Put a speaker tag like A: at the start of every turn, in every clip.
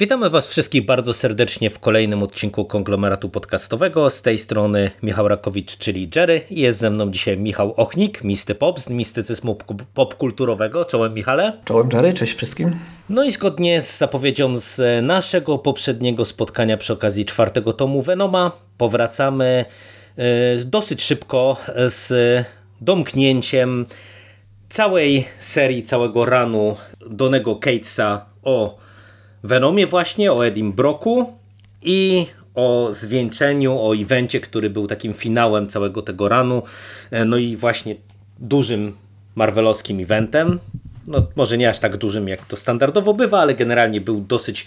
A: Witamy Was wszystkich bardzo serdecznie w kolejnym odcinku konglomeratu podcastowego. Z tej strony Michał Rakowicz, czyli Jerry. Jest ze mną dzisiaj Michał Ochnik, Misty Pop z mistycyzmu popkulturowego. Czołem Michale.
B: Czołem Jerry, cześć wszystkim.
A: No i zgodnie z zapowiedzią z naszego poprzedniego spotkania przy okazji czwartego tomu Venoma powracamy e, dosyć szybko z domknięciem całej serii, całego ranu Donego Catesa o Venomie właśnie, o Edim Broku i o zwieńczeniu, o evencie, który był takim finałem całego tego ranu, e, no i właśnie dużym marvelowskim eventem, no może nie aż tak dużym jak to standardowo bywa, ale generalnie był dosyć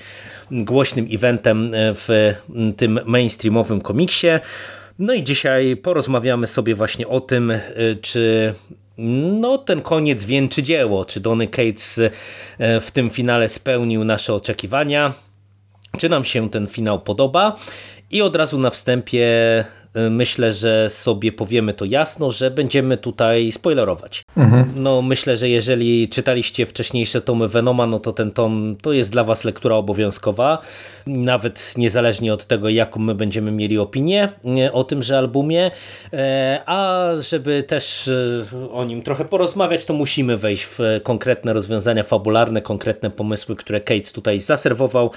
A: głośnym eventem e, w tym mainstreamowym komiksie. No i dzisiaj porozmawiamy sobie właśnie o tym, e, czy no, ten koniec wieńczy dzieło. Czy Donny Cates e, w tym finale spełnił nasze oczekiwania? Czy nam się ten finał podoba? I od razu na wstępie myślę, że sobie powiemy to jasno, że będziemy tutaj spoilerować. Mhm. No myślę, że jeżeli czytaliście wcześniejsze tomy Venoma, no to ten tom to jest dla was lektura obowiązkowa, nawet niezależnie od tego, jaką my będziemy mieli opinię y, o tymże albumie, e, a żeby też y, o nim trochę porozmawiać, to musimy wejść w konkretne rozwiązania fabularne, konkretne pomysły, które Cates tutaj zaserwował,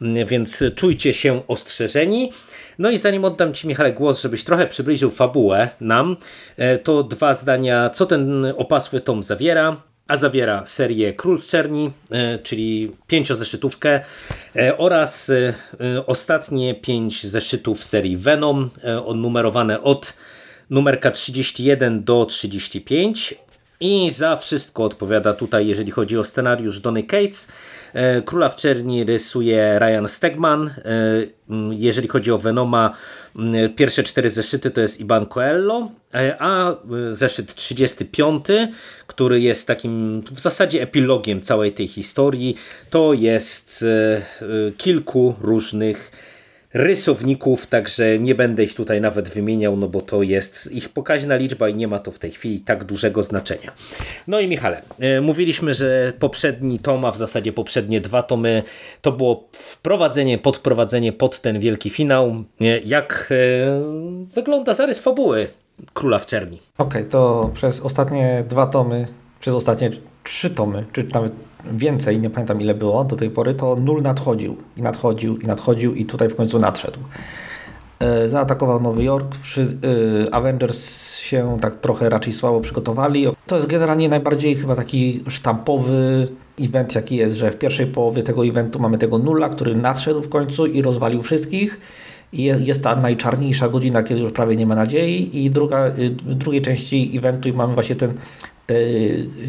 A: więc czujcie się ostrzeżeni. No i zanim oddam Ci, Michale, głos, żebyś trochę przybliżył fabułę nam, e, to dwa zdania, co ten opasły tom zawiera. A zawiera serię Król Czerni, e, czyli pięciozeszytówkę e, oraz ostatnie pięć zeszytów serii Venom, numerowane od numerka 31 do 35 i za wszystko odpowiada tutaj, jeżeli chodzi o scenariusz Donny Cates. E, Króla w Czerni rysuje Ryan Stegman. E, jeżeli chodzi o Venoma, pierwsze cztery zeszyty to jest Iban Coelho, e, a zeszyt 35, który jest takim w zasadzie epilogiem całej tej historii, to jest kilku różnych rysowników, także nie będę ich tutaj nawet wymieniał, no bo to jest ich pokaźna liczba i nie ma to w tej chwili tak dużego znaczenia. No i Michale, e, mówiliśmy, że poprzedni tom, a w zasadzie poprzednie dwa tomy, to było wprowadzenie, podprowadzenie pod ten wielki finał. Jak e, wygląda zarys fabuły Króla w Czerni?
B: Okej, okay, to przez ostatnie dwa tomy, przez ostatnie trzy tomy, czy nawet więcej, nie pamiętam ile było do tej pory, to nul nadchodził i nadchodził i nadchodził i tutaj w końcu nadszedł. E, zaatakował Nowy Jork, e, Avengers się tak trochę raczej słabo przygotowali. To jest generalnie najbardziej chyba taki sztampowy event jaki jest, że w pierwszej połowie tego eventu mamy tego nula, który nadszedł w końcu i rozwalił wszystkich. I jest ta najczarniejsza godzina, kiedy już prawie nie ma nadziei i druga, y, drugiej części eventu mamy właśnie ten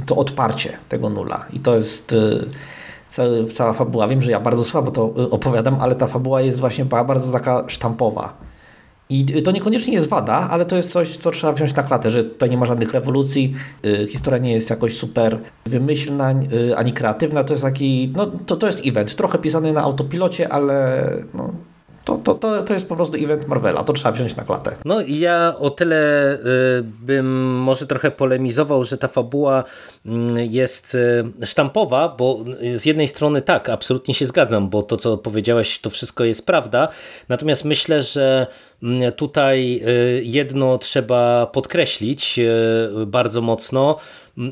B: to odparcie tego nula. I to jest y, cała fabuła. Wiem, że ja bardzo słabo to y, opowiadam, ale ta fabuła jest właśnie bardzo taka sztampowa. I to niekoniecznie jest wada, ale to jest coś, co trzeba wziąć na klatę, że tutaj nie ma żadnych rewolucji, y, historia nie jest jakoś super wymyślna ani kreatywna, to jest taki, no to, to jest event, trochę pisany na autopilocie, ale no, to, to, to, to jest po prostu event Marvela, to trzeba wziąć na klatę.
A: No i ja o tyle y, bym może trochę polemizował, że ta fabuła mm, jest y, sztampowa, bo z jednej strony tak, absolutnie się zgadzam, bo to co powiedziałeś to wszystko jest prawda, natomiast myślę, że tutaj y, jedno trzeba podkreślić bardzo mocno,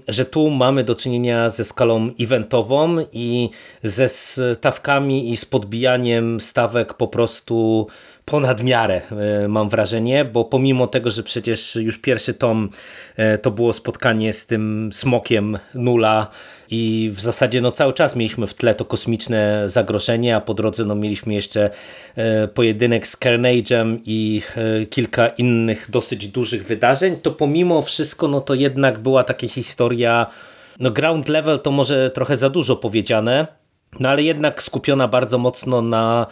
A: że tu mamy do czynienia ze skalą eventową i ze stawkami i z podbijaniem stawek po prostu ponad miarę, e, mam wrażenie, bo pomimo tego, że przecież już pierwszy tom to było spotkanie z tym smokiem nula i w zasadzie no cały czas mieliśmy w tle to kosmiczne zagrożenie, a po drodze no mieliśmy jeszcze e, pojedynek z Carnage'em i kilka innych dosyć dużych wydarzeń, to pomimo wszystko no to jednak była taka historia no ground level to może trochę za dużo powiedziane, no ale jednak skupiona bardzo mocno na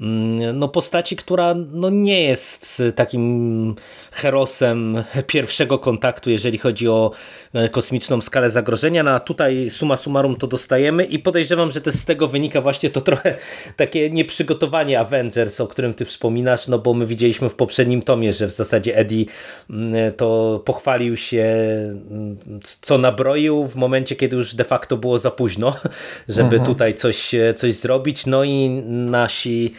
A: mm, no, postaci, która no, nie jest takim herosem pierwszego kontaktu, jeżeli chodzi o e, kosmiczną skalę zagrożenia. No a tutaj suma summarum to dostajemy i podejrzewam, że też z tego wynika właśnie to trochę takie nieprzygotowanie Avengers, o którym ty wspominasz, no bo my widzieliśmy w poprzednim tomie, że w zasadzie Eddie mm, to pochwalił się mm, co nabroił w momencie, kiedy już de facto było za późno, żeby mhm. tutaj coś, coś zrobić. No i nasi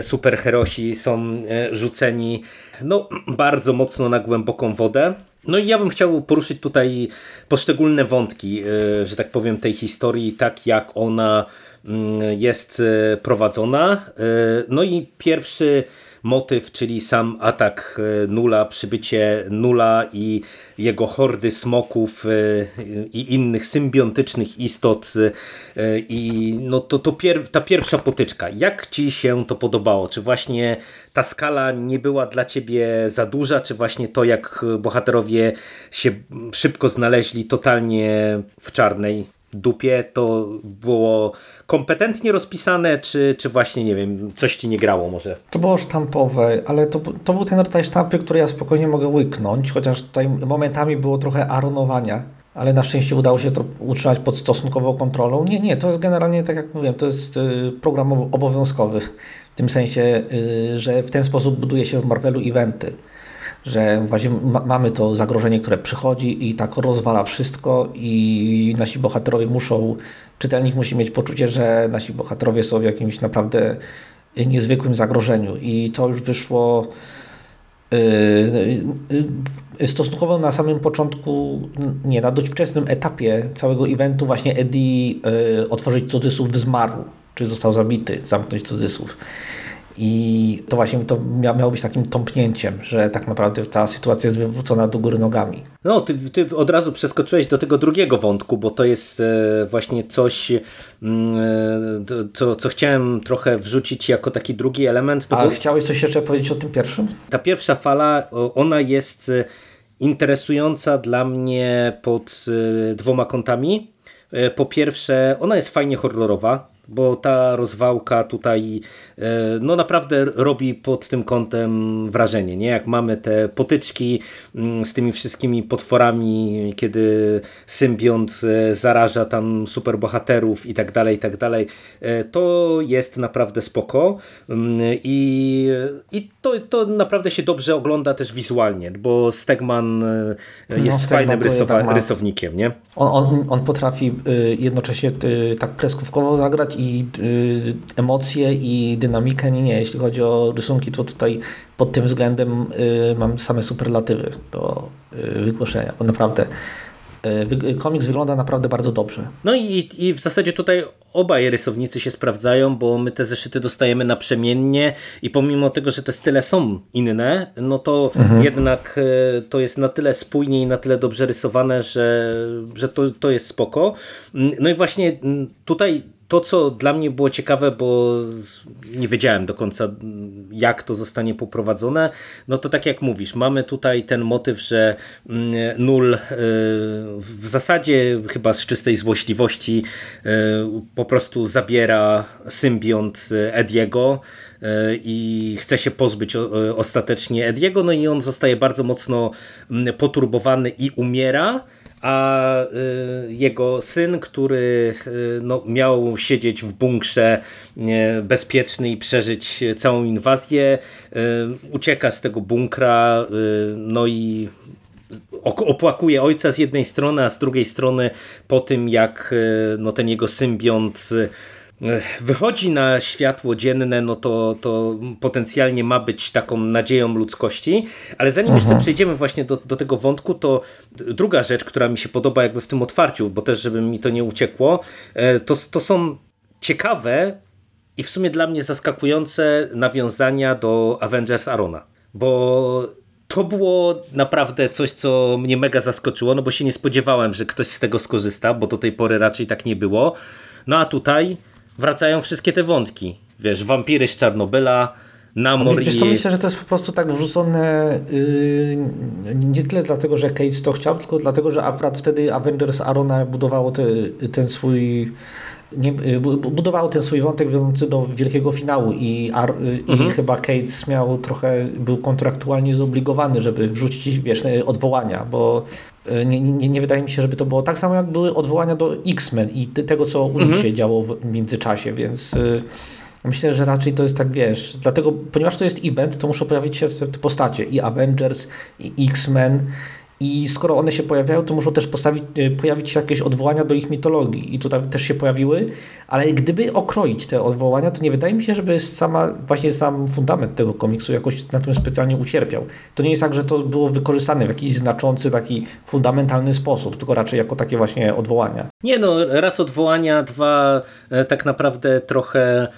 A: superherosi są e, rzuceni no, bardzo mocno na głęboką wodę. No i ja bym chciał poruszyć tutaj poszczególne wątki, e, że tak powiem, tej historii, tak jak ona mm, jest e, prowadzona. No i pierwszy motyw, czyli sam atak e, Nula, przybycie Nula i jego hordy smoków e, i innych symbiontycznych istot e, i no to, to pier ta pierwsza potyczka. Jak Ci się to podobało? Czy właśnie ta skala nie była dla Ciebie za duża, czy właśnie to jak bohaterowie się szybko znaleźli totalnie w czarnej dupie, to było kompetentnie rozpisane, czy, czy właśnie, nie wiem, coś ci nie grało może?
B: To było sztampowe, ale to, to był ten rodzaj sztampy, który ja spokojnie mogę łyknąć, chociaż tutaj momentami było trochę aronowania, ale na szczęście udało się to utrzymać pod stosunkową kontrolą. Nie, nie, to jest generalnie, tak jak mówiłem, to jest y, program obowiązkowy, w tym sensie, y, że w ten sposób buduje się w Marvelu eventy że właśnie ma, mamy to zagrożenie, które przychodzi i tak rozwala wszystko i nasi bohaterowie muszą, czytelnik musi mieć poczucie, że nasi bohaterowie są w jakimś naprawdę niezwykłym zagrożeniu i to już wyszło yy, stosunkowo na samym początku, nie, na dość wczesnym etapie całego eventu właśnie Eddie yy, otworzyć cudzysłów zmarł, czy został zabity, zamknąć cudzysłów. I to właśnie to miało być takim tąpnięciem, że tak naprawdę cała sytuacja jest wywrócona do góry nogami.
A: No, ty, ty od razu przeskoczyłeś do tego drugiego wątku, bo to jest e, właśnie coś, mm, e, co, co chciałem trochę wrzucić jako taki drugi element.
B: A bo... chciałeś coś jeszcze powiedzieć o tym pierwszym?
A: Ta pierwsza fala, ona jest e, interesująca dla mnie pod dwoma kątami. Po pierwsze, ona jest fajnie horrorowa, bo ta rozwałka tutaj e, no naprawdę robi pod tym kątem wrażenie, nie? Jak mamy te potyczki mm, z tymi wszystkimi potworami, kiedy symbiont e, zaraża tam superbohaterów i tak dalej, i tak dalej, e, to jest naprawdę spoko mm, i, i to, to naprawdę się dobrze ogląda też wizualnie, bo Stegman jest no, fajnym rysowa- rysownikiem, nie?
B: On, on, on potrafi jednocześnie tak kreskówkowo zagrać i y, emocje i dynamikę, nie, nie. Jeśli chodzi o rysunki, to tutaj pod tym względem y, mam same superlatywy do y, wygłoszenia, bo naprawdę y, komiks wygląda naprawdę bardzo dobrze.
A: No i, i w zasadzie tutaj obaj rysownicy się sprawdzają, bo my te zeszyty dostajemy naprzemiennie i pomimo tego, że te style są inne, no to mhm. jednak y, to jest na tyle spójnie i na tyle dobrze rysowane, że, że to, to jest spoko. No i właśnie tutaj to, co dla mnie było ciekawe, bo nie wiedziałem do końca, jak to zostanie poprowadzone, no to tak jak mówisz, mamy tutaj ten motyw, że mm, Nul e, w zasadzie chyba z czystej złośliwości e, po prostu zabiera symbiont Ediego e, i chce się pozbyć ostatecznie Ediego, no i on zostaje bardzo mocno mm, poturbowany i umiera, a y, jego syn, który y, no, miał siedzieć w bunkrze bezpieczny i przeżyć całą inwazję, y, ucieka z tego bunkra, no i opłakuje ojca z jednej strony, a z drugiej strony po tym, jak no, ten jego symbiont wychodzi na światło dzienne, no to, to potencjalnie ma być taką nadzieją ludzkości, ale zanim jeszcze mhm. przejdziemy właśnie do, do tego wątku, to druga rzecz, która mi się podoba jakby w tym otwarciu, bo też żeby mi to nie uciekło, e, to, to są ciekawe i w sumie dla mnie zaskakujące nawiązania do Avengers Arona, bo to było naprawdę coś, co mnie mega zaskoczyło, no bo się nie spodziewałem, że ktoś z tego skorzysta, bo do tej pory raczej tak nie było. No a tutaj wracają wszystkie te wątki. Wiesz, wampiry z Czarnobyla, Namor
B: Wiesz co, myślę, że to jest po prostu tak wrzucone yy, nie tyle dlatego, że Cage to chciał, tylko dlatego, że akurat wtedy Avengers Arona budowało te, ten swój nie, budowało ten swój wątek wiedzący do wielkiego finału i, Ar, mhm. i chyba Cates miał trochę, był kontraktualnie zobligowany, żeby wrzucić wiesz, odwołania, bo nie, nie, nie, wydaje mi się, żeby to było tak samo jak były odwołania do X-Men i tego, co u nich mhm. się działo w międzyczasie, więc Myślę, że raczej to jest tak, wiesz, dlatego, ponieważ to jest event, to muszą pojawić się te postacie i Avengers, i X-Men i skoro one się pojawiają, to muszą też postawić, y, pojawić się jakieś odwołania do ich mitologii i tutaj też się pojawiły, ale gdyby okroić te odwołania, to nie wydaje mi się, żeby sama, właśnie sam fundament tego komiksu jakoś na tym specjalnie ucierpiał. To nie jest tak, że to było wykorzystane w jakiś znaczący, taki fundamentalny sposób, tylko raczej jako takie właśnie odwołania.
A: Nie no, raz odwołania, dwa e, tak naprawdę trochę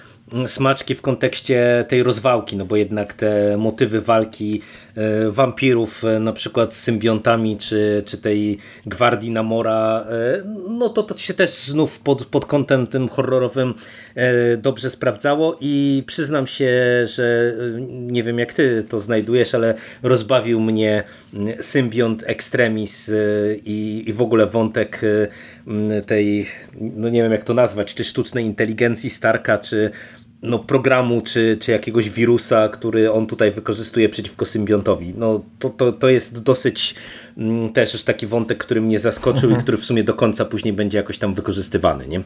A: smaczki w kontekście tej rozwałki, no bo jednak te motywy walki e, wampirów e, na przykład symbiontami czy, czy tej gwardii Namora, e, no to, to się też znów pod, pod kątem tym horrorowym dobrze sprawdzało i przyznam się, że nie wiem jak ty to znajdujesz, ale rozbawił mnie symbiont Extremis i, i w ogóle wątek tej, no nie wiem jak to nazwać, czy sztucznej inteligencji Starka, czy no, programu czy, czy jakiegoś wirusa, który on tutaj wykorzystuje przeciwko symbiontowi. No, to, to, to jest dosyć mm, też już taki wątek, który mnie zaskoczył mhm. i który w sumie do końca później będzie jakoś tam wykorzystywany, nie?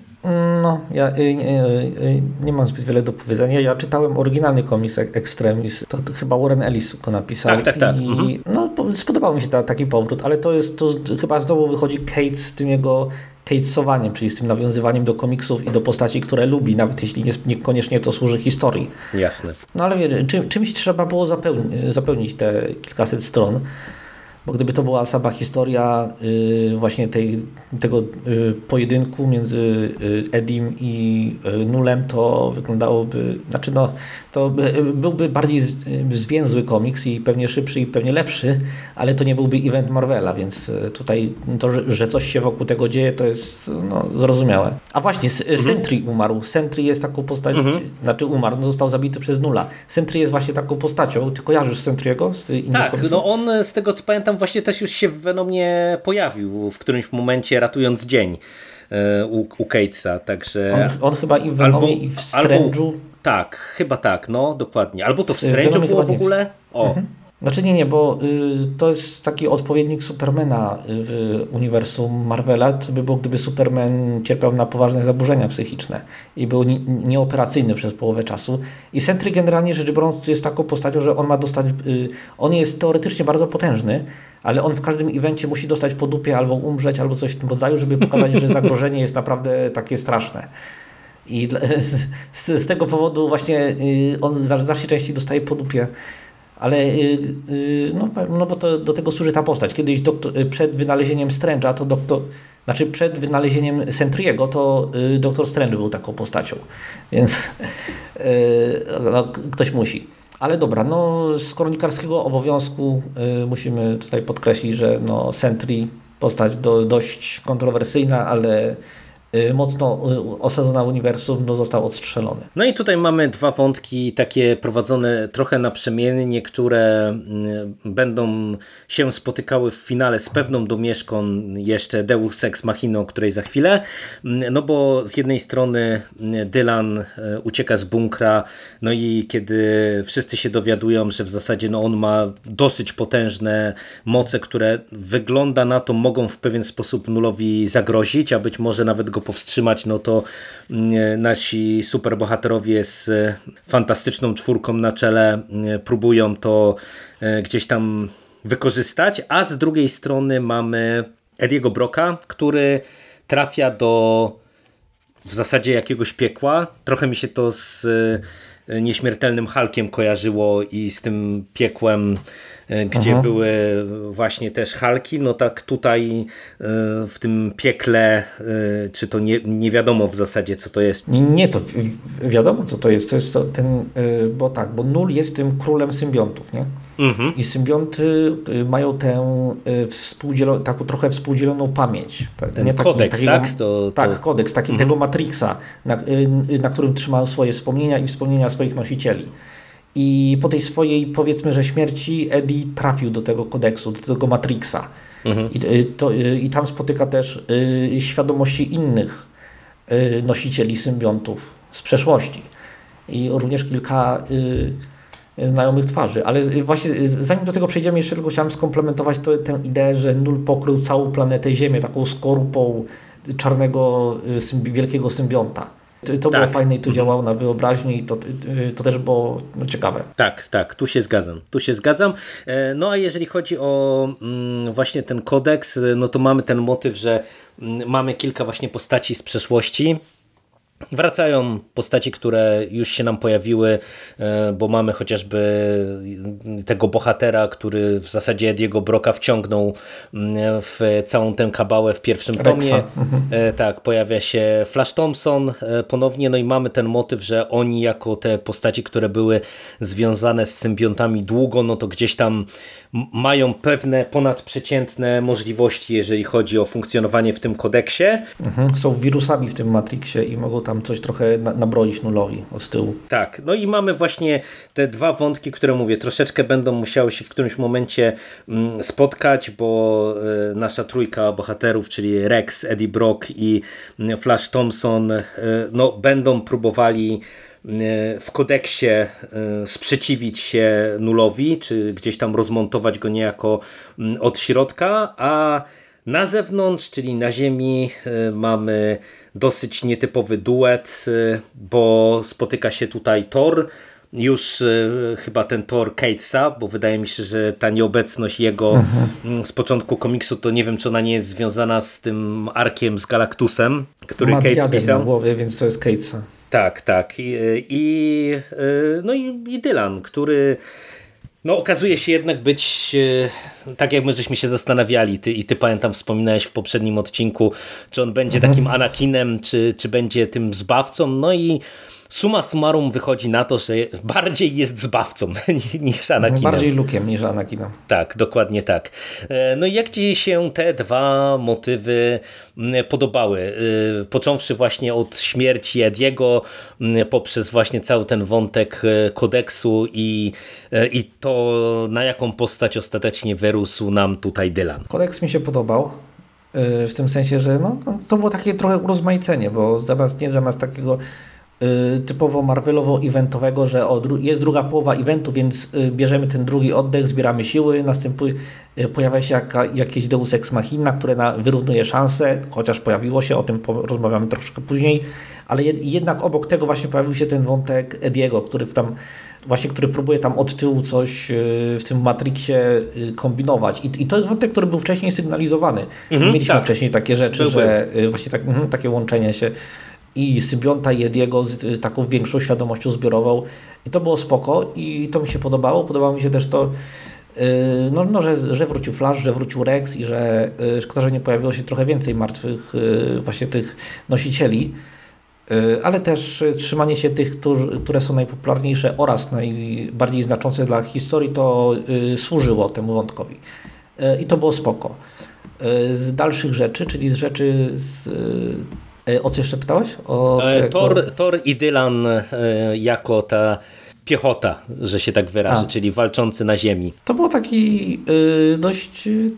B: No, ja y, y, y, nie mam zbyt wiele do powiedzenia. Ja czytałem oryginalny komiks Extremis, to, to chyba Warren Ellis go napisał.
A: Tak, tak, tak.
B: I, mhm. no, spodobał mi się ta, taki powrót, ale to jest, to chyba znowu wychodzi Kate z tym jego case'owaniem, czyli z tym nawiązywaniem do komiksów i do postaci, które lubi, nawet jeśli nie, niekoniecznie to służy historii.
A: Jasne.
B: No ale wie, czy, czymś trzeba było zapełni, zapełnić te kilkaset stron. Bo gdyby to była sama historia y, właśnie tej, tego y, pojedynku między y, Edim i Nulem, to wyglądałoby, znaczy no, to byłby bardziej zwięzły komiks i pewnie szybszy i pewnie lepszy, ale to nie byłby event Marvela, więc tutaj to, że coś się wokół tego dzieje, to jest no, zrozumiałe. A właśnie, mhm. Sentry umarł. Sentry jest taką postacią, mhm. znaczy umarł, no, został zabity przez Nula. Sentry jest właśnie taką postacią. Ty kojarzysz Sentry'ego z innych
A: Tak,
B: komiksów?
A: no on z tego co pamiętam właśnie też już się w Venomie pojawił w którymś momencie ratując dzień e, u, u Catesa, także...
B: On, on chyba i w Venomie albo, i w Strange'u...
A: Tak, chyba tak, no dokładnie. Albo to w Strange'u było w ogóle? O. Mhm.
B: Znaczy nie, nie, bo y, to jest taki odpowiednik Supermana w uniwersum Marvela, co by było, gdyby Superman cierpiał na poważne zaburzenia psychiczne i był ni nieoperacyjny przez połowę czasu. I Sentry generalnie rzecz biorąc jest taką postacią, że on ma dostać, y, on jest teoretycznie bardzo potężny, ale on w każdym evencie musi dostać po dupie albo umrzeć, albo coś w tym rodzaju, żeby pokazać, że zagrożenie jest naprawdę takie straszne. I z, z, tego powodu właśnie y, on znacznie częściej dostaje po dupie ale y, y, no, no bo to, do tego służy ta postać. Kiedyś doktor, y, przed wynalezieniem Strange'a, to doktor, znaczy przed wynalezieniem Sentry'ego, to doktor Strange był taką postacią, więc no, ktoś musi. Ale dobra, no z kronikarskiego obowiązku musimy tutaj podkreślić, że no Sentry postać do, dość kontrowersyjna, ale mocno y, osadzona uniwersum no, został odstrzelony.
A: No i tutaj mamy dwa wątki takie prowadzone trochę naprzemiennie, które y, będą się spotykały w finale z pewną domieszką jeszcze Deus Ex Machina, o której za chwilę. No bo z jednej strony Dylan ucieka z bunkra, no i kiedy wszyscy się dowiadują, że w zasadzie no on ma dosyć potężne moce, które wygląda na to mogą w pewien sposób nulowi zagrozić, a być może nawet go powstrzymać, no to mm, nasi superbohaterowie z fantastyczną czwórką na czele mm, próbują to e, gdzieś tam wykorzystać, a z drugiej strony mamy Ediego Broka, który trafia do w zasadzie jakiegoś piekła. Trochę mi się to z e, nieśmiertelnym Halkiem kojarzyło i z tym piekłem E, gdzie Aha. były właśnie też halki, no tak tutaj e, w tym piekle, e, czy to nie, nie wiadomo w zasadzie co to jest.
B: Nie, to wiadomo co to jest. To jest to ten, bo tak, bo Nul jest tym królem symbiontów, nie? Mhm. I symbionty mają tę taką trochę współdzieloną pamięć.
A: Ten nie taki, kodeks, takiego, tak? To,
B: tak, kodeks, taki, mhm. tego Matrixa, na, na którym trzymają swoje wspomnienia i wspomnienia swoich nosicieli. I po tej swojej, powiedzmy, że śmierci Eddie trafił do tego kodeksu, do tego Matrixa. Mhm. I, y, to, y, I tam spotyka też y, świadomości innych nosicieli symbiontów z przeszłości. I również kilka znajomych twarzy. Ale właśnie zanim do tego przejdziemy, jeszcze tylko chciałem skomplementować to, tę ideę, że Nul pokrył całą planetę Ziemię taką skorupą czarnego wielkiego symbionta. To tak. było fajne i to mhm. działało na wyobraźnię i to, to też było no, ciekawe.
A: Tak, tak, tu się zgadzam. Tu się zgadzam. E, no a jeżeli chodzi o mm, właśnie ten kodeks, no to mamy ten motyw, że mm, mamy kilka właśnie postaci z przeszłości, Wracają postaci, które już się nam pojawiły, e, bo mamy chociażby tego bohatera, który w zasadzie Ediego Broka wciągnął mm, w całą tę kabałę w pierwszym Rexa. tomie. Mhm. E, tak, pojawia się Flash Thompson e, ponownie, no i mamy ten motyw, że oni jako te postaci, które były związane z symbiontami długo, no to gdzieś tam mają pewne ponadprzeciętne możliwości, jeżeli chodzi o funkcjonowanie w tym kodeksie.
B: Mhm. Są wirusami w tym Matrixie i mogą tam coś trochę nabroić nulowi od tyłu.
A: Tak, no i mamy właśnie te dwa wątki, które mówię, troszeczkę będą musiały się w którymś momencie mm, spotkać, bo e, nasza trójka bohaterów, czyli Rex, Eddie Brock i mm, Flash Thompson, e, no, będą próbowali w kodeksie e, sprzeciwić się nulowi, czy gdzieś tam rozmontować go niejako od środka, a na zewnątrz, czyli na ziemi e, mamy dosyć nietypowy duet, bo spotyka się tutaj Thor, już chyba ten Thor Catesa, bo wydaje mi się, że ta nieobecność jego mhm. Mm, z początku komiksu, to nie wiem, czy ona nie jest związana z tym arkiem z Galactusem, który Ma Cates pisał.
B: na głowie, więc to jest Catesa.
A: Tak, tak. I, i, no i, i Dylan, który no, okazuje się jednak być, tak jak my żeśmy się zastanawiali, ty, i ty pamiętam wspominałeś w poprzednim odcinku, czy on będzie mhm. takim Anakinem, czy, czy będzie tym zbawcą, no i suma summarum wychodzi na to, że bardziej jest zbawcą niż Anakinem.
B: Bardziej lukiem niż Anakinem.
A: Tak, dokładnie tak. E, no i jak Ci się te dwa motywy podobały? E, począwszy właśnie od śmierci Ediego, poprzez właśnie cały ten wątek e, kodeksu i, i to, na jaką postać ostatecznie wyrósł nam tutaj Dylan.
B: Kodeks mi się podobał. W tym sensie, że no, to było takie trochę urozmaicenie, bo zamiast nie zamiast takiego typowo Marvelowo-eventowego, że o, jest druga połowa eventu, więc y, bierzemy ten drugi oddech, zbieramy siły, następuje, y, pojawia się jaka, jakieś Deus Ex Machina, które na, wyrównuje szanse, chociaż pojawiło się, o tym rozmawiamy troszkę później, ale jednak obok tego właśnie pojawił się ten wątek Ediego, który tam właśnie, który próbuje tam od tyłu coś w tym Matrixie kombinować. I, i to jest wątek, który był wcześniej sygnalizowany. Mhm, Mieliśmy tak. wcześniej takie rzeczy, że właśnie tak, mhm, takie łączenie się i Symbionta i Ediego z taką większą świadomością zbiorową. I to było spoko i to mi się podobało. Podobało mi się też to, y, no, no, że, że wrócił Flash, że wrócił Rex i że y, szkoda, że nie pojawiło się trochę więcej martwych y, właśnie tych nosicieli, ale też trzymanie się tych, które są najpopularniejsze oraz najbardziej znaczące dla historii, to służyło temu wątkowi. I to było spoko. Z dalszych rzeczy, czyli z rzeczy z o co jeszcze pytałeś? O
A: e, tego... Thor, Thor i Dylan e, jako ta piechota, że się tak wyrażę, A. czyli walczący na ziemi.
B: To było taki y, dość y,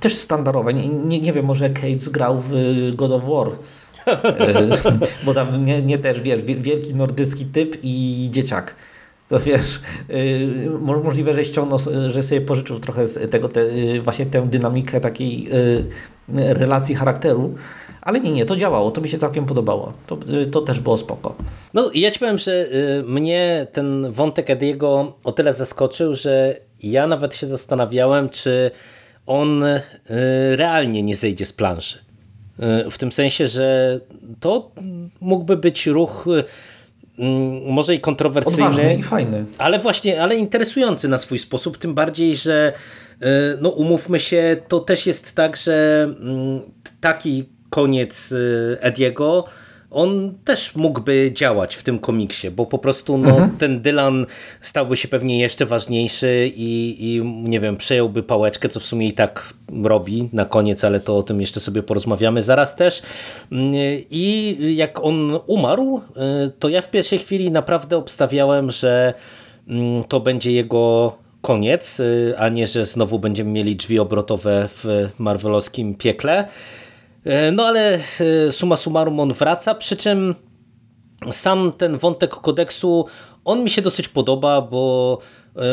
B: też standardowe. Nie, nie, nie wiem, może Cates grał w God of War. bo tam nie, nie też, wiesz, wielki nordycki typ i dzieciak. To wiesz, możliwe, że ściągnął, że sobie pożyczył trochę z tego, te, właśnie tę dynamikę takiej relacji charakteru, ale nie, nie, to działało, to mi się całkiem podobało. To, y, to też było spoko.
A: No ja ci powiem, że y, mnie ten wątek Ediego o tyle zaskoczył, że ja nawet się zastanawiałem, czy on y, realnie nie zejdzie z planszy. W tym sensie, że to mógłby być ruch mm, może i kontrowersyjny,
B: Odważny i fajny.
A: Ale właśnie, ale interesujący na swój sposób, tym bardziej, że no umówmy się, to też jest tak, że mm, taki koniec y, Ediego, on też mógłby działać w tym komiksie, bo po prostu no, mhm. ten Dylan stałby się pewnie jeszcze ważniejszy i, i nie wiem, przejąłby pałeczkę, co w sumie i tak robi na koniec, ale to o tym jeszcze sobie porozmawiamy zaraz też. Mm, I jak on umarł, y, to ja w pierwszej chwili naprawdę obstawiałem, że mm, to będzie jego koniec, y, a nie, że znowu będziemy mieli drzwi obrotowe w marvelowskim piekle. No ale suma summarum on wraca, przy czym sam ten wątek kodeksu, on mi się dosyć podoba, bo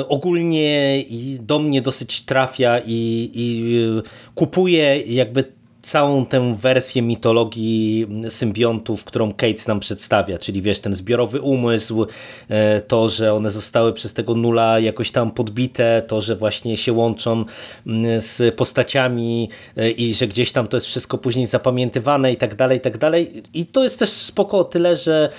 A: ogólnie do mnie dosyć trafia i, i kupuje jakby całą tę wersję mitologii symbiontów, którą Cates nam przedstawia, czyli wiesz, ten zbiorowy umysł, e, to, że one zostały przez tego nula jakoś tam podbite, to, że właśnie się łączą z postaciami e, i że gdzieś tam to jest wszystko później zapamiętywane i tak dalej, i tak dalej. I to jest też spoko o tyle, że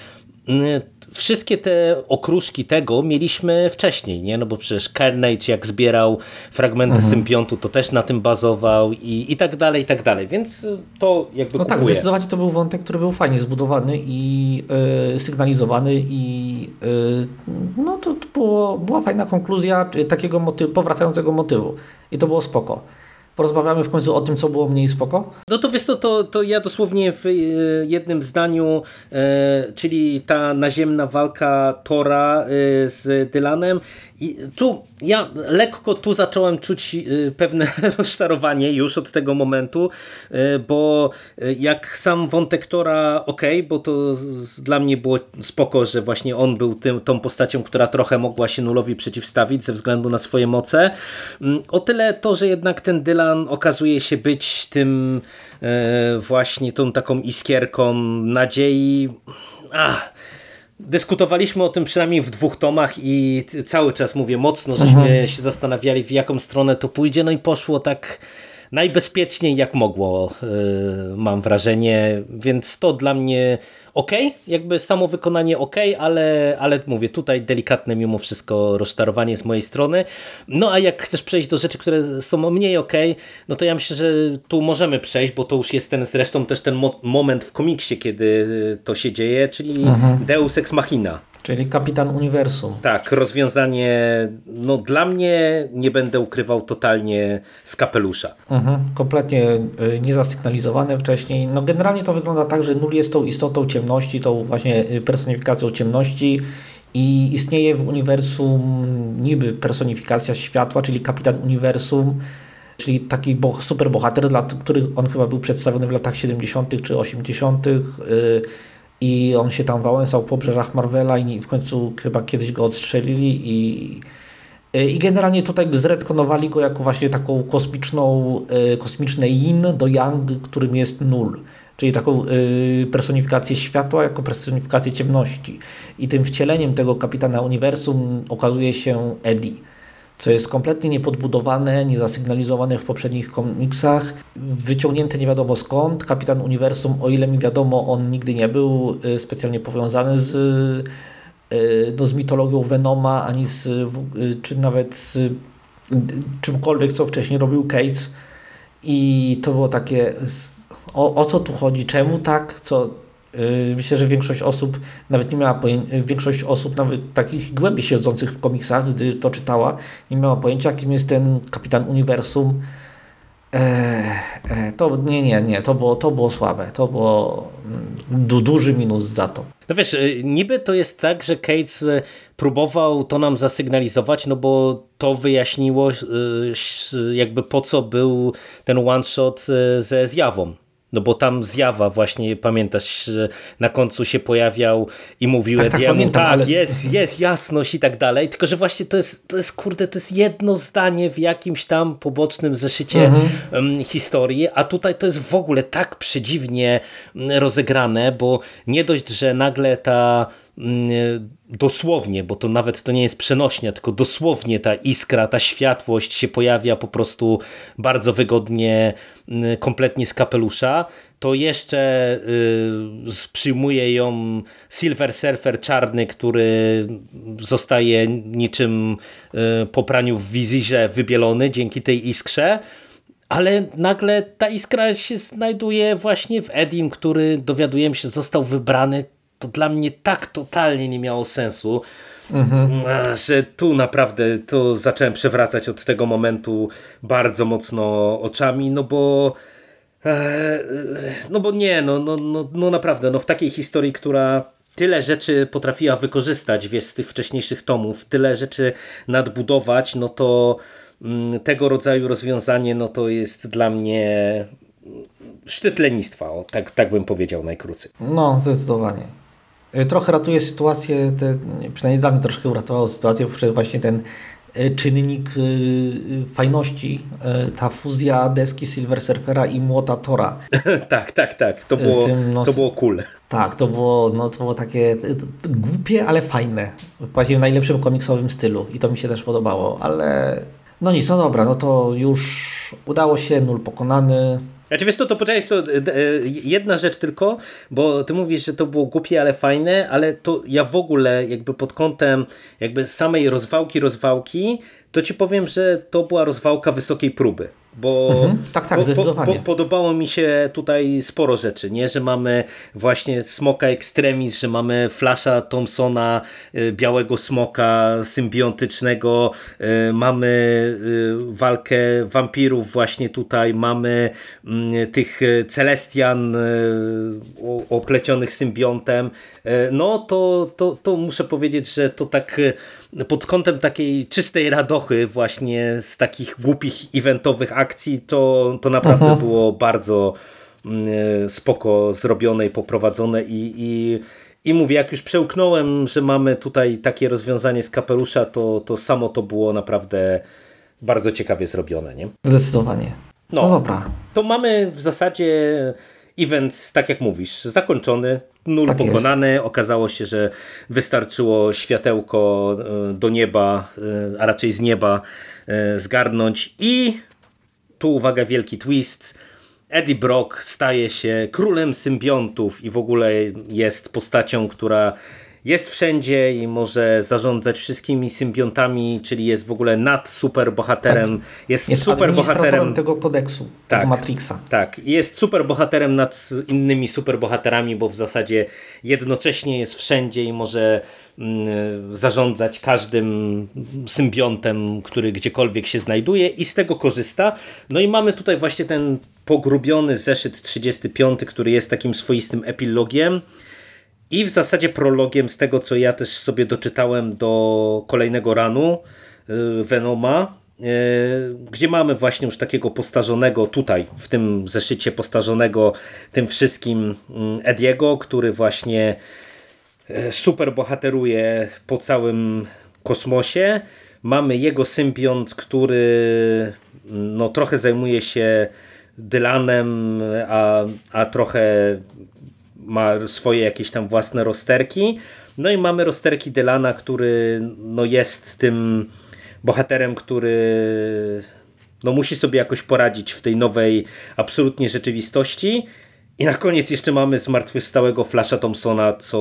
A: wszystkie te okruszki tego mieliśmy wcześniej, nie? No bo przecież Carnage jak zbierał fragmenty mhm. symbiontu, to też na tym bazował i, i tak dalej, i tak dalej, więc to jakby
B: No
A: kupuje.
B: tak, zdecydowanie to był wątek, który był fajnie zbudowany i yy, sygnalizowany i yy, no to, to było, była fajna konkluzja takiego motywu, powracającego motywu i to było spoko porozmawiamy w końcu o tym, co było mniej spoko?
A: No to wiesz to, to, to ja dosłownie w e, jednym zdaniu, e, czyli ta naziemna walka Tora e, z Dylanem i tu ja lekko tu zacząłem czuć pewne rozczarowanie już od tego momentu, bo jak sam wątek Tora ok, bo to dla mnie było spoko, że właśnie on był tym, tą postacią, która trochę mogła się nulowi przeciwstawić ze względu na swoje moce. Mm, o tyle to, że jednak ten Dylan okazuje się być tym właśnie tą taką iskierką nadziei. Ach, dyskutowaliśmy o tym przynajmniej w dwóch tomach i cały czas mówię mocno, żeśmy mhm. się zastanawiali w jaką stronę to pójdzie, no i poszło tak najbezpieczniej jak mogło, e, mam wrażenie, więc to dla mnie ok, jakby samo wykonanie ok, ale, ale mówię, tutaj delikatne mimo wszystko rozczarowanie z mojej strony. No a jak chcesz przejść do rzeczy, które są mniej ok, no to ja myślę, że tu możemy przejść, bo to już jest ten zresztą też ten mo moment w komiksie, kiedy to się dzieje, czyli mhm. Deus Ex Machina.
B: Czyli kapitan uniwersum.
A: Tak, rozwiązanie, no dla mnie nie będę ukrywał totalnie z kapelusza.
B: Mhm, kompletnie y, niezasygnalizowane wcześniej. No generalnie to wygląda tak, że nul jest tą istotą ciemności, tą właśnie y, personifikacją ciemności i istnieje w uniwersum niby personifikacja światła, czyli kapitan uniwersum, czyli taki bo superbohater, dla których on chyba był przedstawiony w latach 70. czy 80. Yy, i on się tam wałęsał po brzeżach Marvela i w końcu chyba kiedyś go odstrzelili i, i generalnie tutaj zredkonowali go jako właśnie taką kosmiczną, e, kosmiczne yin do yang, którym jest nul. Czyli taką e, personifikację światła jako personifikację ciemności. I tym wcieleniem tego kapitana uniwersum okazuje się Eddie co jest kompletnie niepodbudowane, niezasygnalizowane w poprzednich komiksach, wyciągnięte nie wiadomo skąd. Kapitan Uniwersum, o ile mi wiadomo, on nigdy nie był y, specjalnie powiązany z, y, no, z mitologią Venoma, ani z, y, czy nawet z czymkolwiek, co wcześniej robił Cates. I to było takie, o, o co tu chodzi, czemu tak, co, Y, myślę, że większość osób nawet nie miała pojęcia, większość osób nawet takich głębiej siedzących w komiksach, gdy to czytała, nie miała pojęcia, kim jest ten kapitan uniwersum. E, e, to nie, nie, nie, to było, to było słabe. To było mm, du, duży minus za to.
A: No wiesz, y, niby to jest tak, że Cates y, próbował to nam zasygnalizować, no bo to wyjaśniło jakby po co był ten one shot ze zjawą no bo tam zjawa właśnie, pamiętasz, na końcu się pojawiał i mówił tak, tak, pamiętam, tak ale... jest, jest, jasność i tak dalej, tylko że właśnie to jest, to jest kurde, to jest jedno zdanie w jakimś tam pobocznym zeszycie mhm. historii, a tutaj to jest w ogóle tak przedziwnie rozegrane, bo nie dość, że nagle ta dosłownie, bo to nawet to nie jest przenośnia, tylko dosłownie ta iskra, ta światłość się pojawia po prostu bardzo wygodnie, kompletnie z kapelusza, to jeszcze y, przyjmuje ją Silver Surfer czarny, który zostaje niczym y, po praniu w wizirze wybielony dzięki tej iskrze, ale nagle ta iskra się znajduje właśnie w Edim, który dowiadujemy się został wybrany to dla mnie tak totalnie nie miało sensu, mhm. że tu naprawdę to zacząłem przewracać od tego momentu bardzo mocno oczami, no bo e, no bo nie, no, no, no, no naprawdę, no w takiej historii, która tyle rzeczy potrafiła wykorzystać, wiesz, z tych wcześniejszych tomów, tyle rzeczy nadbudować, no to mm, tego rodzaju rozwiązanie, no to jest dla mnie szczyt lenistwa, o, tak, tak bym powiedział najkrócej.
B: No, zdecydowanie. Trochę ratuje sytuację, te, przynajmniej dla mnie troszkę uratowało sytuację, przez właśnie ten E, czynnik e, fajności, ta fuzja deski Silver Surfera i młota Tora.
A: tak, tak, tak. To było, tym, no, to było cool.
B: Tak, to było, no, to było takie głupie, ale fajne. Właśnie w najlepszym komiksowym stylu i to mi się też podobało, ale no nic, no dobra, no to już udało się, nul pokonany.
A: Znaczy wiesz to, to poczekaj, to jedna rzecz tylko, bo ty mówisz, że to było głupie, ale fajne, ale to ja w ogóle jakby pod kątem jakby samej rozwałki, rozwałki, to ci powiem, że to była rozwałka wysokiej próby. Bo mhm,
B: tak, tak. Po,
A: po, podobało mi się tutaj sporo rzeczy, nie? że mamy właśnie Smoka Extremis, że mamy Flasha Thompsona, y, białego smoka symbiontycznego, y, mamy y, walkę wampirów właśnie tutaj, mamy mm, tych Celestian oplecionych symbiontem. No to, to, to muszę powiedzieć, że to tak pod kątem takiej czystej radochy właśnie z takich głupich eventowych akcji, to, to naprawdę Aha. było bardzo mm, spoko zrobione i poprowadzone i, i, i mówię, jak już przełknąłem, że mamy tutaj takie rozwiązanie z kapelusza, to, to samo to było naprawdę bardzo ciekawie zrobione, nie?
B: Zdecydowanie. No, no dobra.
A: To mamy w zasadzie event, tak jak mówisz, zakończony, nul tak pokonany. Jest. Okazało się, że wystarczyło światełko e, do nieba, e, a raczej z nieba e, zgarnąć i tu uwaga, wielki twist. Eddie Brock staje się królem symbiontów i w ogóle jest postacią, która jest wszędzie i może zarządzać wszystkimi symbiontami, czyli jest w ogóle nad superbohaterem.
B: Tak. Jest, jest superbohaterem tego kodeksu, tak, tego Matrixa.
A: Tak, jest superbohaterem nad innymi superbohaterami, bo w zasadzie jednocześnie jest wszędzie i może mm, zarządzać każdym symbiontem, który gdziekolwiek się znajduje i z tego korzysta. No i mamy tutaj właśnie ten pogrubiony zeszyt 35, który jest takim swoistym epilogiem i w zasadzie prologiem z tego, co ja też sobie doczytałem do kolejnego ranu y, Venoma, y, gdzie mamy właśnie już takiego postarzonego tutaj, w tym zeszycie postarzonego tym wszystkim mm, Ediego, który właśnie y, super bohateruje po całym kosmosie. Mamy jego symbiont, który no, trochę zajmuje się Dylanem, a, a trochę ma swoje jakieś tam własne rozterki. No i mamy rozterki Delana, który no jest tym bohaterem, który no musi sobie jakoś poradzić w tej nowej absolutnie rzeczywistości. I na koniec jeszcze mamy zmartwychwstałego Flasha Thompsona, co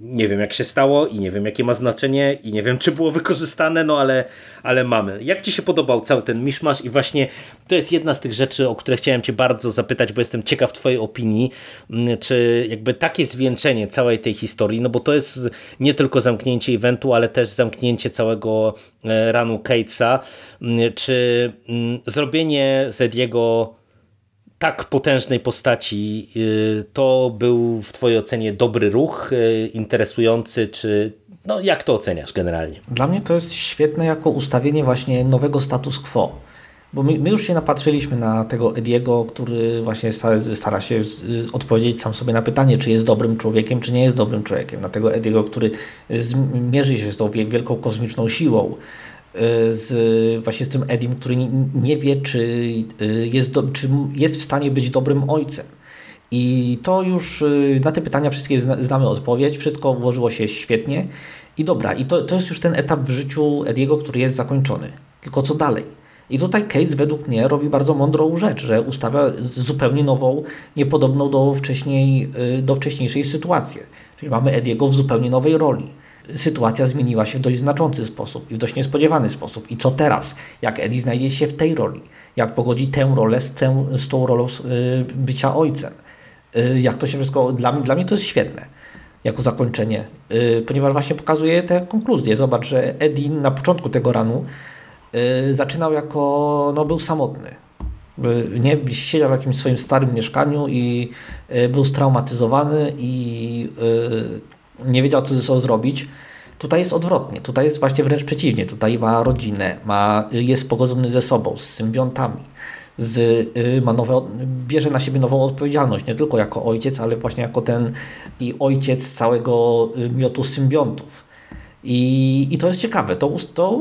A: nie wiem jak się stało i nie wiem jakie ma znaczenie i nie wiem czy było wykorzystane, no ale, ale mamy. Jak Ci się podobał cały ten miszmasz i właśnie to jest jedna z tych rzeczy, o które chciałem Cię bardzo zapytać, bo jestem ciekaw Twojej opinii, mm, czy jakby takie zwieńczenie całej tej historii, no bo to jest nie tylko zamknięcie eventu, ale też zamknięcie całego e, ranu Catesa, mm, czy mm, zrobienie Zediego tak potężnej postaci y, to był w Twojej ocenie dobry ruch, y, interesujący, czy no jak to oceniasz generalnie?
B: Dla mnie to jest świetne jako ustawienie właśnie nowego status quo. Bo my, my, już się napatrzyliśmy na tego Ediego, który właśnie stara się y, odpowiedzieć sam sobie na pytanie, czy jest dobrym człowiekiem, czy nie jest dobrym człowiekiem. Na tego Ediego, który mierzy się z tą wielką kosmiczną siłą, z, właśnie z tym Edim, który nie, nie wie, czy y, jest, do, czy jest w stanie być dobrym ojcem. I to już y, na te pytania wszystkie znamy odpowiedź, wszystko ułożyło się świetnie. I dobra, i to, to jest już ten etap w życiu Ediego, który jest zakończony. Tylko co dalej? I tutaj Cates według mnie robi bardzo mądrą rzecz, że ustawia zupełnie nową, niepodobną do, wcześniej, y, do wcześniejszej sytuacji. Czyli mamy Ediego w zupełnie nowej roli sytuacja zmieniła się w dość znaczący sposób i w dość niespodziewany sposób. I co teraz? Jak Eddie znajdzie się w tej roli? Jak pogodzi tę rolę z, tę, z tą rolą y, bycia ojcem? Y, jak to się wszystko... Dla, dla mnie to jest świetne jako zakończenie, y, ponieważ właśnie pokazuje te konkluzje. Zobacz, że Eddie na początku tego ranu zaczynał jako... no był samotny. Nie, siedział w jakimś swoim starym mieszkaniu i był straumatyzowany i nie wiedział, co ze sobą zrobić. Tutaj jest odwrotnie, tutaj jest właśnie wręcz przeciwnie. Tutaj ma rodzinę, ma, jest pogodzony ze sobą, z symbiontami, z, y, ma nowe, bierze na siebie nową odpowiedzialność, nie tylko jako ojciec, ale właśnie jako ten i ojciec całego y, miotu symbiontów. I, I to jest ciekawe, to, to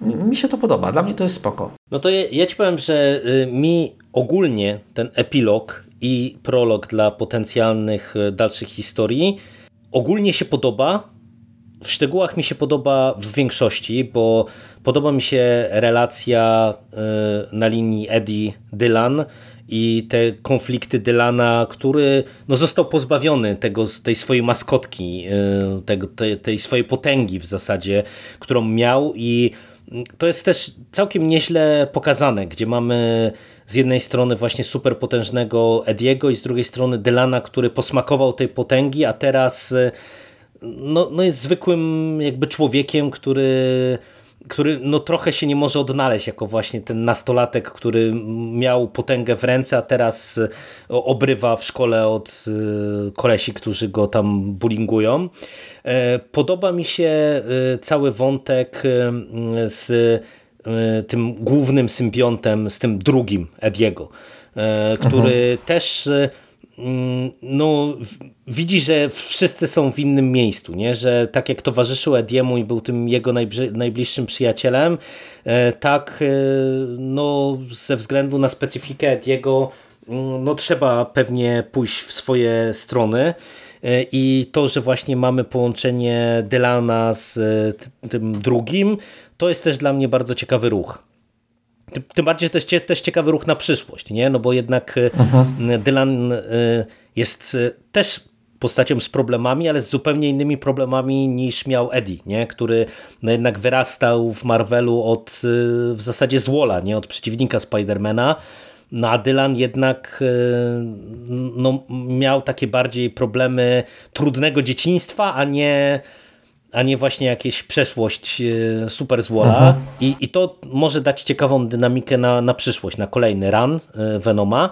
B: yy, mi się to podoba, dla mnie to jest spoko.
A: No to ja, ja ci powiem, że y, mi ogólnie ten epilog i prolog dla potencjalnych dalszych historii ogólnie się podoba, w szczegółach mi się podoba w większości, bo podoba mi się relacja y, na linii Eddie Dylan i te konflikty Dylana, który no, został pozbawiony tego, tej swojej maskotki, y, tego, tej, tej swojej potęgi w zasadzie, którą miał i to jest też całkiem nieźle pokazane, gdzie mamy z jednej strony właśnie super potężnego Ediego i z drugiej strony Dylana, który posmakował tej potęgi, a teraz y, no, no jest zwykłym jakby człowiekiem, który który no trochę się nie może odnaleźć jako właśnie ten nastolatek, który miał potęgę w ręce, a teraz e, obrywa w szkole od e, kolesi, którzy go tam bullyingują. E, podoba mi się cały wątek z tym głównym symbiontem, z tym drugim Ediego, który mhm. też Mm, no, widzi, że wszyscy są w innym miejscu, nie? że tak jak towarzyszył Ediemu i był tym jego najbliższym przyjacielem, e, tak e, no, ze względu na specyfikę Ediego mm, no, trzeba pewnie pójść w swoje strony e, i to, że właśnie mamy połączenie Delana z tym drugim, to jest też dla mnie bardzo ciekawy ruch. Tym bardziej, że to jest też ciekawy ruch na przyszłość, nie? No bo jednak mhm. Dylan e, jest e, też postacią z problemami, ale z zupełnie innymi problemami niż miał Eddie, nie? który no jednak wyrastał w Marvelu od w zasadzie złola, nie? od przeciwnika Spidermana. No a Dylan jednak no, miał takie bardziej problemy trudnego dzieciństwa, a nie a nie właśnie jakieś przeszłość e, super złola. Mhm. I, I to może dać ciekawą dynamikę na, na przyszłość, na kolejny run e, Venoma.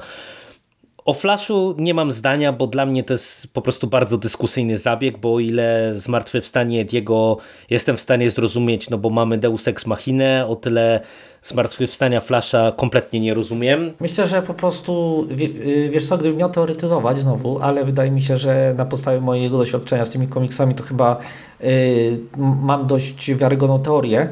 A: O Flashu nie mam zdania, bo dla mnie to jest po prostu bardzo dyskusyjny zabieg, bo o ile zmartwychwstanie Diego jestem w stanie zrozumieć, no bo mamy Deus Ex Machinę, o tyle zmartwychwstania Flasha kompletnie nie rozumiem.
B: Myślę, że po prostu, y, wiesz co, gdybym miał teoretyzować znowu, ale wydaje mi się, że na podstawie mojego doświadczenia z tymi komiksami to chyba yy, mam dość wiarygodną teorię.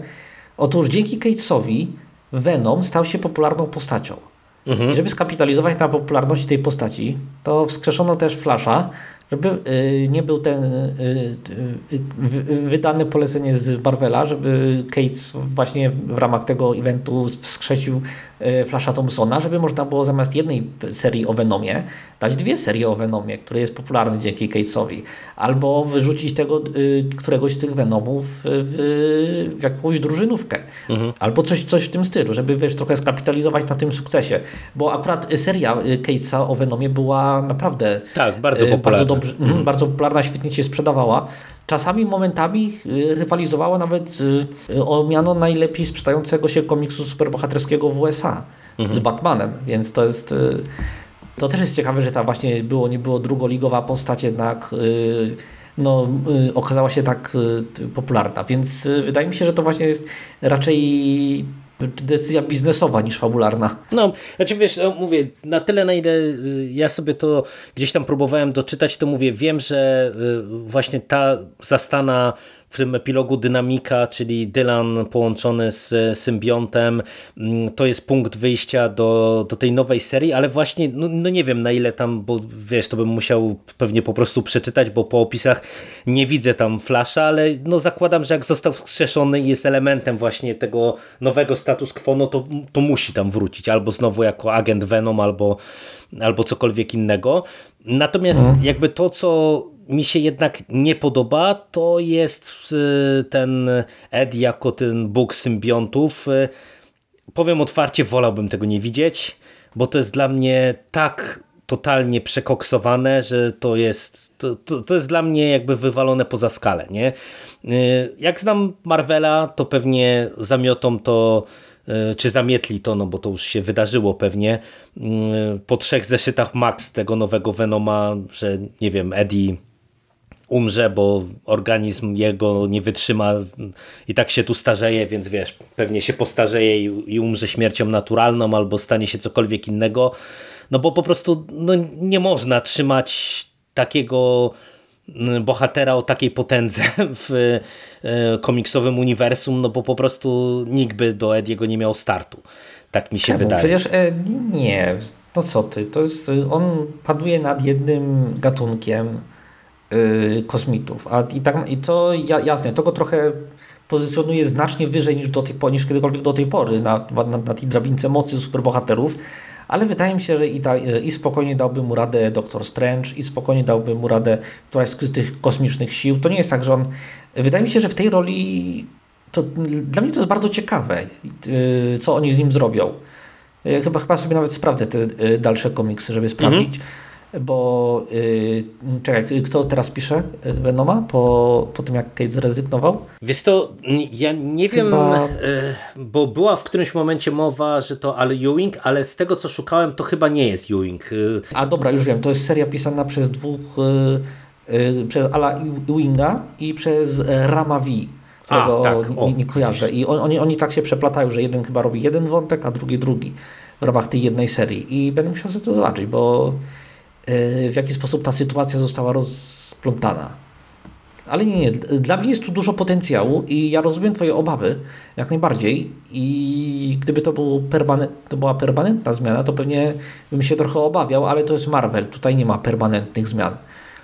B: Otóż dzięki Catesowi Venom stał się popularną postacią. Mhm. Żeby skapitalizować na popularności tej postaci, to wskrzeszono też Flasha, żeby y, nie był ten y, y, wydane polecenie z Marvela, żeby Cates właśnie w ramach tego eventu wskrzesił Flasha Thompsona, żeby można było zamiast jednej serii o Venomie dać dwie serie o Venomie, który jest popularny dzięki Catesowi. Albo wyrzucić tego, któregoś z tych Venomów w, w jakąś drużynówkę. Mhm. Albo coś, coś w tym stylu, żeby wiesz, trochę skapitalizować na tym sukcesie. Bo akurat seria Catesa o Venomie była naprawdę
A: tak, bardzo popularna. Bardzo
B: dobrze, mm. bardzo popularna, świetnie się sprzedawała. Czasami momentami y, rywalizowała nawet y, o miano najlepiej sprzedającego się komiksu superbohaterskiego w USA -hmm. z Batmanem, więc to jest... To też jest ciekawe, że ta właśnie było, nie było drugoligowa postać jednak no, okazała się tak popularna, więc wydaje mi się, że to właśnie jest raczej decyzja biznesowa niż fabularna.
A: No, znaczy wiesz, no, mówię, na tyle na ile y, ja sobie to gdzieś tam próbowałem doczytać, to mówię, wiem, że y, właśnie ta zastana w tym epilogu dynamika, czyli Dylan połączony z symbiontem, mm, to jest punkt wyjścia do, do tej nowej serii, ale właśnie, no, no, nie wiem na ile tam, bo wiesz, to bym musiał pewnie po prostu przeczytać, bo po opisach nie widzę tam Flasha, ale no zakładam, że jak został wskrzeszony i jest elementem właśnie tego nowego status quo, no to, to musi tam wrócić, albo znowu jako agent Venom, albo, albo cokolwiek innego. Natomiast mhm. jakby to, co mi się jednak nie podoba, to jest y, ten Ed jako ten bóg symbiontów. Y, powiem otwarcie, wolałbym tego nie widzieć, bo to jest dla mnie tak totalnie przekoksowane, że to jest, to, to, to, jest dla mnie jakby wywalone poza skalę. Nie? Y, jak znam Marvela, to pewnie zamiotą to czy zamietli to, no bo to już się wydarzyło pewnie, po trzech zeszytach max tego nowego Venoma, że nie wiem, Eddie umrze, bo organizm jego nie wytrzyma i tak się tu starzeje, więc wiesz, pewnie się postarzeje i, i umrze śmiercią naturalną albo stanie się cokolwiek innego. No bo po prostu no, nie można trzymać takiego mm, bohatera o takiej potędze w e, komiksowym uniwersum, no bo po prostu nikt by do Ediego nie miał startu. Tak mi się
B: Czemu?
A: wydaje.
B: Przecież e, nie, no co ty, to jest, on paduje nad jednym gatunkiem kosmitów, a i, tak, i to jasne, to go trochę pozycjonuje znacznie wyżej niż, do tej, niż kiedykolwiek do tej pory na, na, na tej drabince mocy superbohaterów, ale wydaje mi się, że i, ta, i spokojnie dałby mu radę Doktor Strange, i spokojnie dałby mu radę któraś z tych kosmicznych sił. To nie jest tak, że on. Wydaje mi się, że w tej roli. To, dla mnie to jest bardzo ciekawe, y, co oni z nim zrobią. Y, chyba, chyba sobie nawet sprawdzę te y, dalsze komiksy, żeby sprawdzić. Mhm bo yy, czekaj, kto teraz pisze Venoma po, po tym jak Kate zrezygnował?
A: Wiesz to, ja nie chyba... wiem, yy, bo była w którymś momencie mowa, że to Al Ewing, ale z tego co szukałem to chyba nie jest Ewing. Yy.
B: A dobra, już wiem, to jest seria pisana przez dwóch, yy, przez Ala Ewinga i przez Rama V którego a, tak. nie, nie, kojarzę. I on, oni, oni tak się przeplatają, że jeden chyba robi jeden wątek, a drugi drugi w ramach tej jednej serii. I będę musiał sobie to zobaczyć, bo w jaki sposób ta sytuacja została rozplątana. Ale nie, nie, dla mnie jest tu dużo potencjału i ja rozumiem Twoje obawy jak najbardziej i gdyby to, był permanent, to była permanentna zmiana, to pewnie bym się trochę obawiał, ale to jest Marvel, tutaj nie ma permanentnych zmian.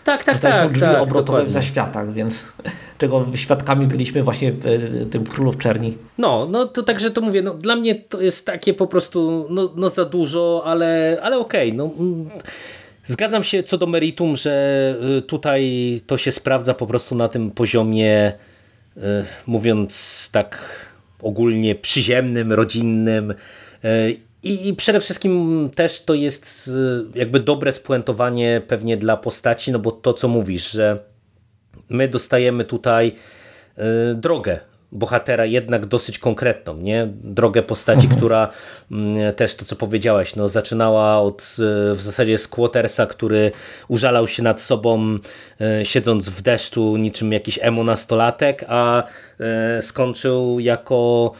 A: Tak, tak,
B: tutaj
A: tak.
B: są drzwi
A: tak,
B: obrotowe
A: dokładnie.
B: w zaświatach, więc czego świadkami byliśmy właśnie w tym Królów Czerni.
A: No, no to także to mówię, no, dla mnie to jest takie po prostu no, no za dużo, ale, ale okej, okay, no mm, Zgadzam się co do meritum, że y, tutaj to się sprawdza po prostu na tym poziomie, y, mówiąc tak ogólnie przyziemnym, rodzinnym. Y, I, przede wszystkim też to jest jakby dobre spuentowanie pewnie dla postaci, no bo to co mówisz, że my dostajemy tutaj drogę bohatera jednak dosyć konkretną, nie? Drogę postaci, mhm. która mm, też to co powiedziałeś, no, zaczynała od e, w zasadzie squattersa, który użalał się nad sobą e, siedząc w deszczu niczym jakiś emo nastolatek, a e, skończył jako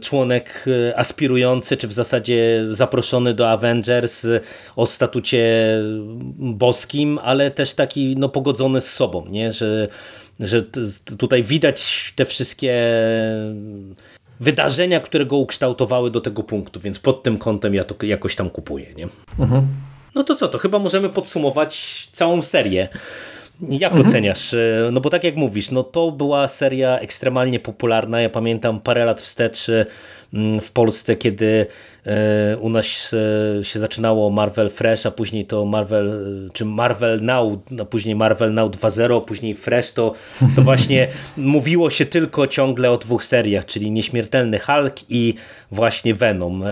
A: członek aspirujący, czy w zasadzie zaproszony do Avengers o statucie boskim, ale też taki no, pogodzony z sobą, nie? że że tutaj widać te wszystkie wydarzenia, które go ukształtowały do tego punktu, więc pod tym kątem ja to jakoś tam kupuję. Nie? Mhm. No to co, to chyba możemy podsumować całą serię. Jak mhm. oceniasz? No bo tak jak mówisz, no to była seria ekstremalnie popularna. Ja pamiętam parę lat wstecz Mm, w Polsce, kiedy e, u nas e, się zaczynało Marvel Fresh, a później to Marvel, e, czy Marvel Now, a później Marvel Now 2.0, później Fresh, to, to właśnie mówiło się tylko ciągle o dwóch seriach, czyli Nieśmiertelny Hulk i właśnie Venom.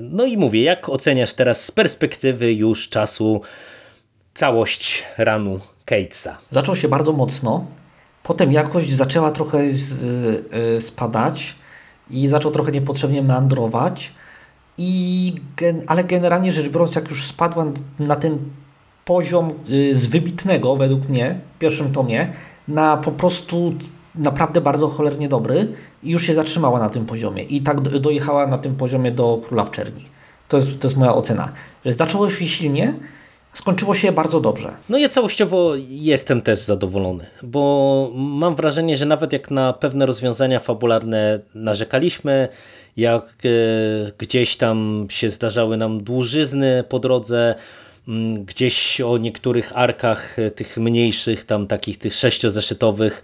A: No i mówię, jak oceniasz teraz z perspektywy już czasu całość ranu Catesa?
B: Zaczął się bardzo mocno, potem jakość zaczęła trochę spadać, i zaczął trochę niepotrzebnie meandrować. I gen, ale generalnie rzecz biorąc, jak już spadła na ten poziom y, z wybitnego, według mnie, w pierwszym tomie, na po prostu naprawdę bardzo cholernie dobry i już się zatrzymała na tym poziomie. I tak dojechała na tym poziomie do Króla w Czerni. To jest, to jest moja ocena. Że zaczęło się silnie, skończyło się bardzo dobrze.
A: No ja całościowo jestem też zadowolony, bo mam wrażenie, że nawet jak na pewne rozwiązania fabularne narzekaliśmy, jak e, gdzieś tam się zdarzały nam dłużyzny po drodze, mm, gdzieś o niektórych arkach e, tych mniejszych, tam takich tych sześciozeszytowych,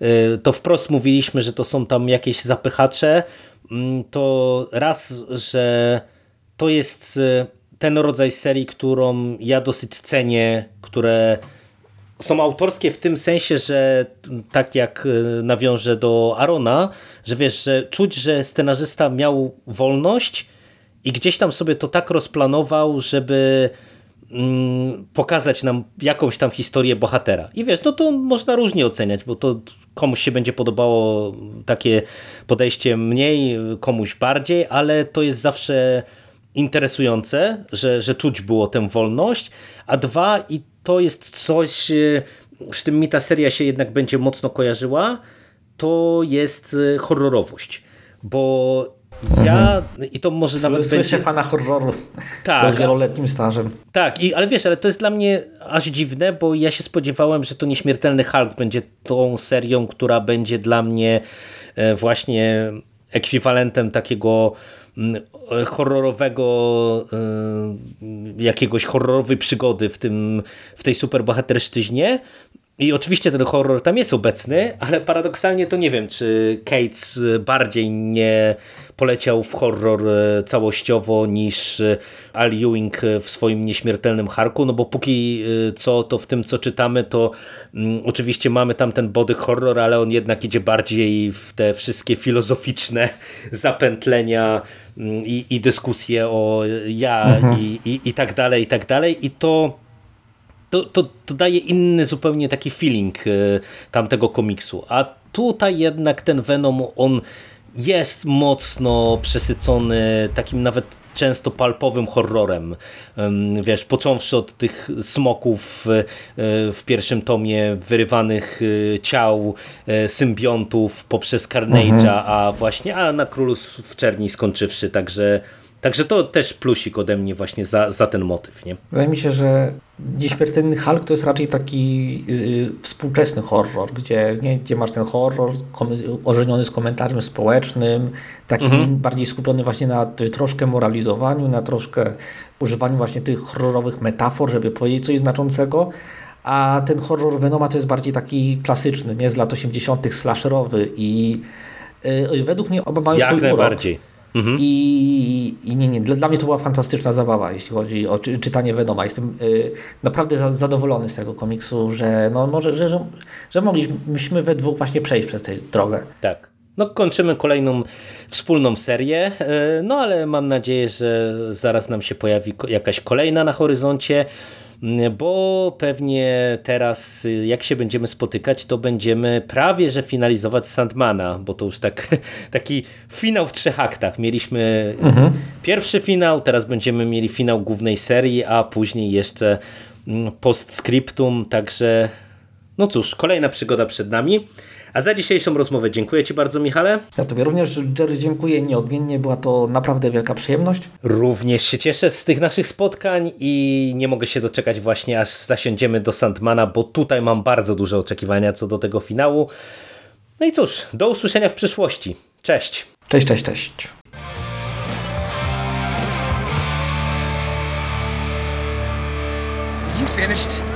A: e, to wprost mówiliśmy, że to są tam jakieś zapychacze, mm, to raz, że to jest ten rodzaj serii, którą ja dosyć cenię, które są autorskie w tym sensie, że tak jak e, nawiążę do Arona, że wiesz, że czuć, że scenarzysta miał wolność i gdzieś tam sobie to tak rozplanował, żeby mm, pokazać nam jakąś tam historię bohatera. I wiesz, no to można różnie oceniać, bo to komuś się będzie podobało takie podejście mniej, komuś bardziej, ale to jest zawsze interesujące, że, że czuć było tę wolność, a dwa i to jest coś, e, z czym mi ta seria się jednak będzie mocno kojarzyła, to jest e, horrorowość. Bo ja, i to może nawet
B: Słyszę
A: będzie...
B: fana horroru
A: Tak.
B: z wieloletnim stażem.
A: Tak, i, ale wiesz, ale to jest dla mnie aż dziwne, bo ja się spodziewałem, że to Nieśmiertelny Hulk będzie tą serią, która będzie dla mnie e, właśnie ekwiwalentem takiego horrorowego e, jakiegoś horrorowej przygody w, tym, w tej superbohaterszczyźnie. I oczywiście ten horror tam jest obecny, ale paradoksalnie to nie wiem, czy Cates bardziej nie poleciał w horror e, całościowo niż e, Al Ewing w swoim nieśmiertelnym Harku, no bo póki e, co to w tym co czytamy to mm, oczywiście mamy tam ten body horror, ale on jednak idzie bardziej w te wszystkie filozoficzne zapętlenia mm, i, i dyskusje o ja i, i, i tak dalej, i tak dalej i to to, to, to daje inny zupełnie taki feeling e, tamtego komiksu. A tutaj jednak ten Venom, on jest mocno przesycony takim nawet często palpowym horrorem. Em, Wiesz, począwszy od tych smoków e, w pierwszym tomie, wyrywanych e, ciał, e, symbiontów poprzez Carnage'a, a właśnie a na Królu w Czerni skończywszy, także Także to też plusik ode mnie właśnie za, za ten motyw, nie?
B: Wydaje mi się, że Nieśmiertelny Hulk to jest raczej taki yy, współczesny horror, gdzie, nie, gdzie masz ten horror ożeniony z komentarzem społecznym, taki bardziej skupiony właśnie na troszkę moralizowaniu, na troszkę używaniu właśnie tych horrorowych metafor, żeby powiedzieć coś znaczącego. A ten horror Venoma to jest bardziej taki klasyczny, nie z lat 80. slasherowy i yy, według mnie oba mają
A: Jak
B: swój urok.
A: Najbardziej.
B: I, I nie, nie, dla, dla mnie to była fantastyczna zabawa, jeśli chodzi o czy, czytanie Venoma. Jestem y, naprawdę za, zadowolony z tego komiksu, że, no, może, że, że, że mogliśmy we dwóch właśnie przejść przez tę drogę.
A: Tak. No kończymy kolejną wspólną serię, e, no ale mam nadzieję, że zaraz nam się pojawi jakaś kolejna na horyzoncie, bo pewnie teraz jak się będziemy spotykać, to będziemy prawie że finalizować Sandmana, bo to już tak, taki finał w trzech aktach. Mieliśmy pierwszy finał, teraz będziemy mieli finał głównej serii, a później jeszcze mm, postscriptum, także no cóż, kolejna przygoda przed nami. A za dzisiejszą rozmowę dziękuję Ci bardzo, Michale.
B: Ja Tobie również, Jerry, dziękuję nieodmiennie. Była to naprawdę wielka przyjemność.
A: Również się cieszę z tych naszych spotkań i nie mogę się doczekać właśnie, aż zasiądziemy do Sandmana, bo tutaj mam bardzo duże oczekiwania co do tego finału. No i cóż, do usłyszenia w przyszłości. Cześć!
B: Cześć, cześć, cześć.
C: You finished?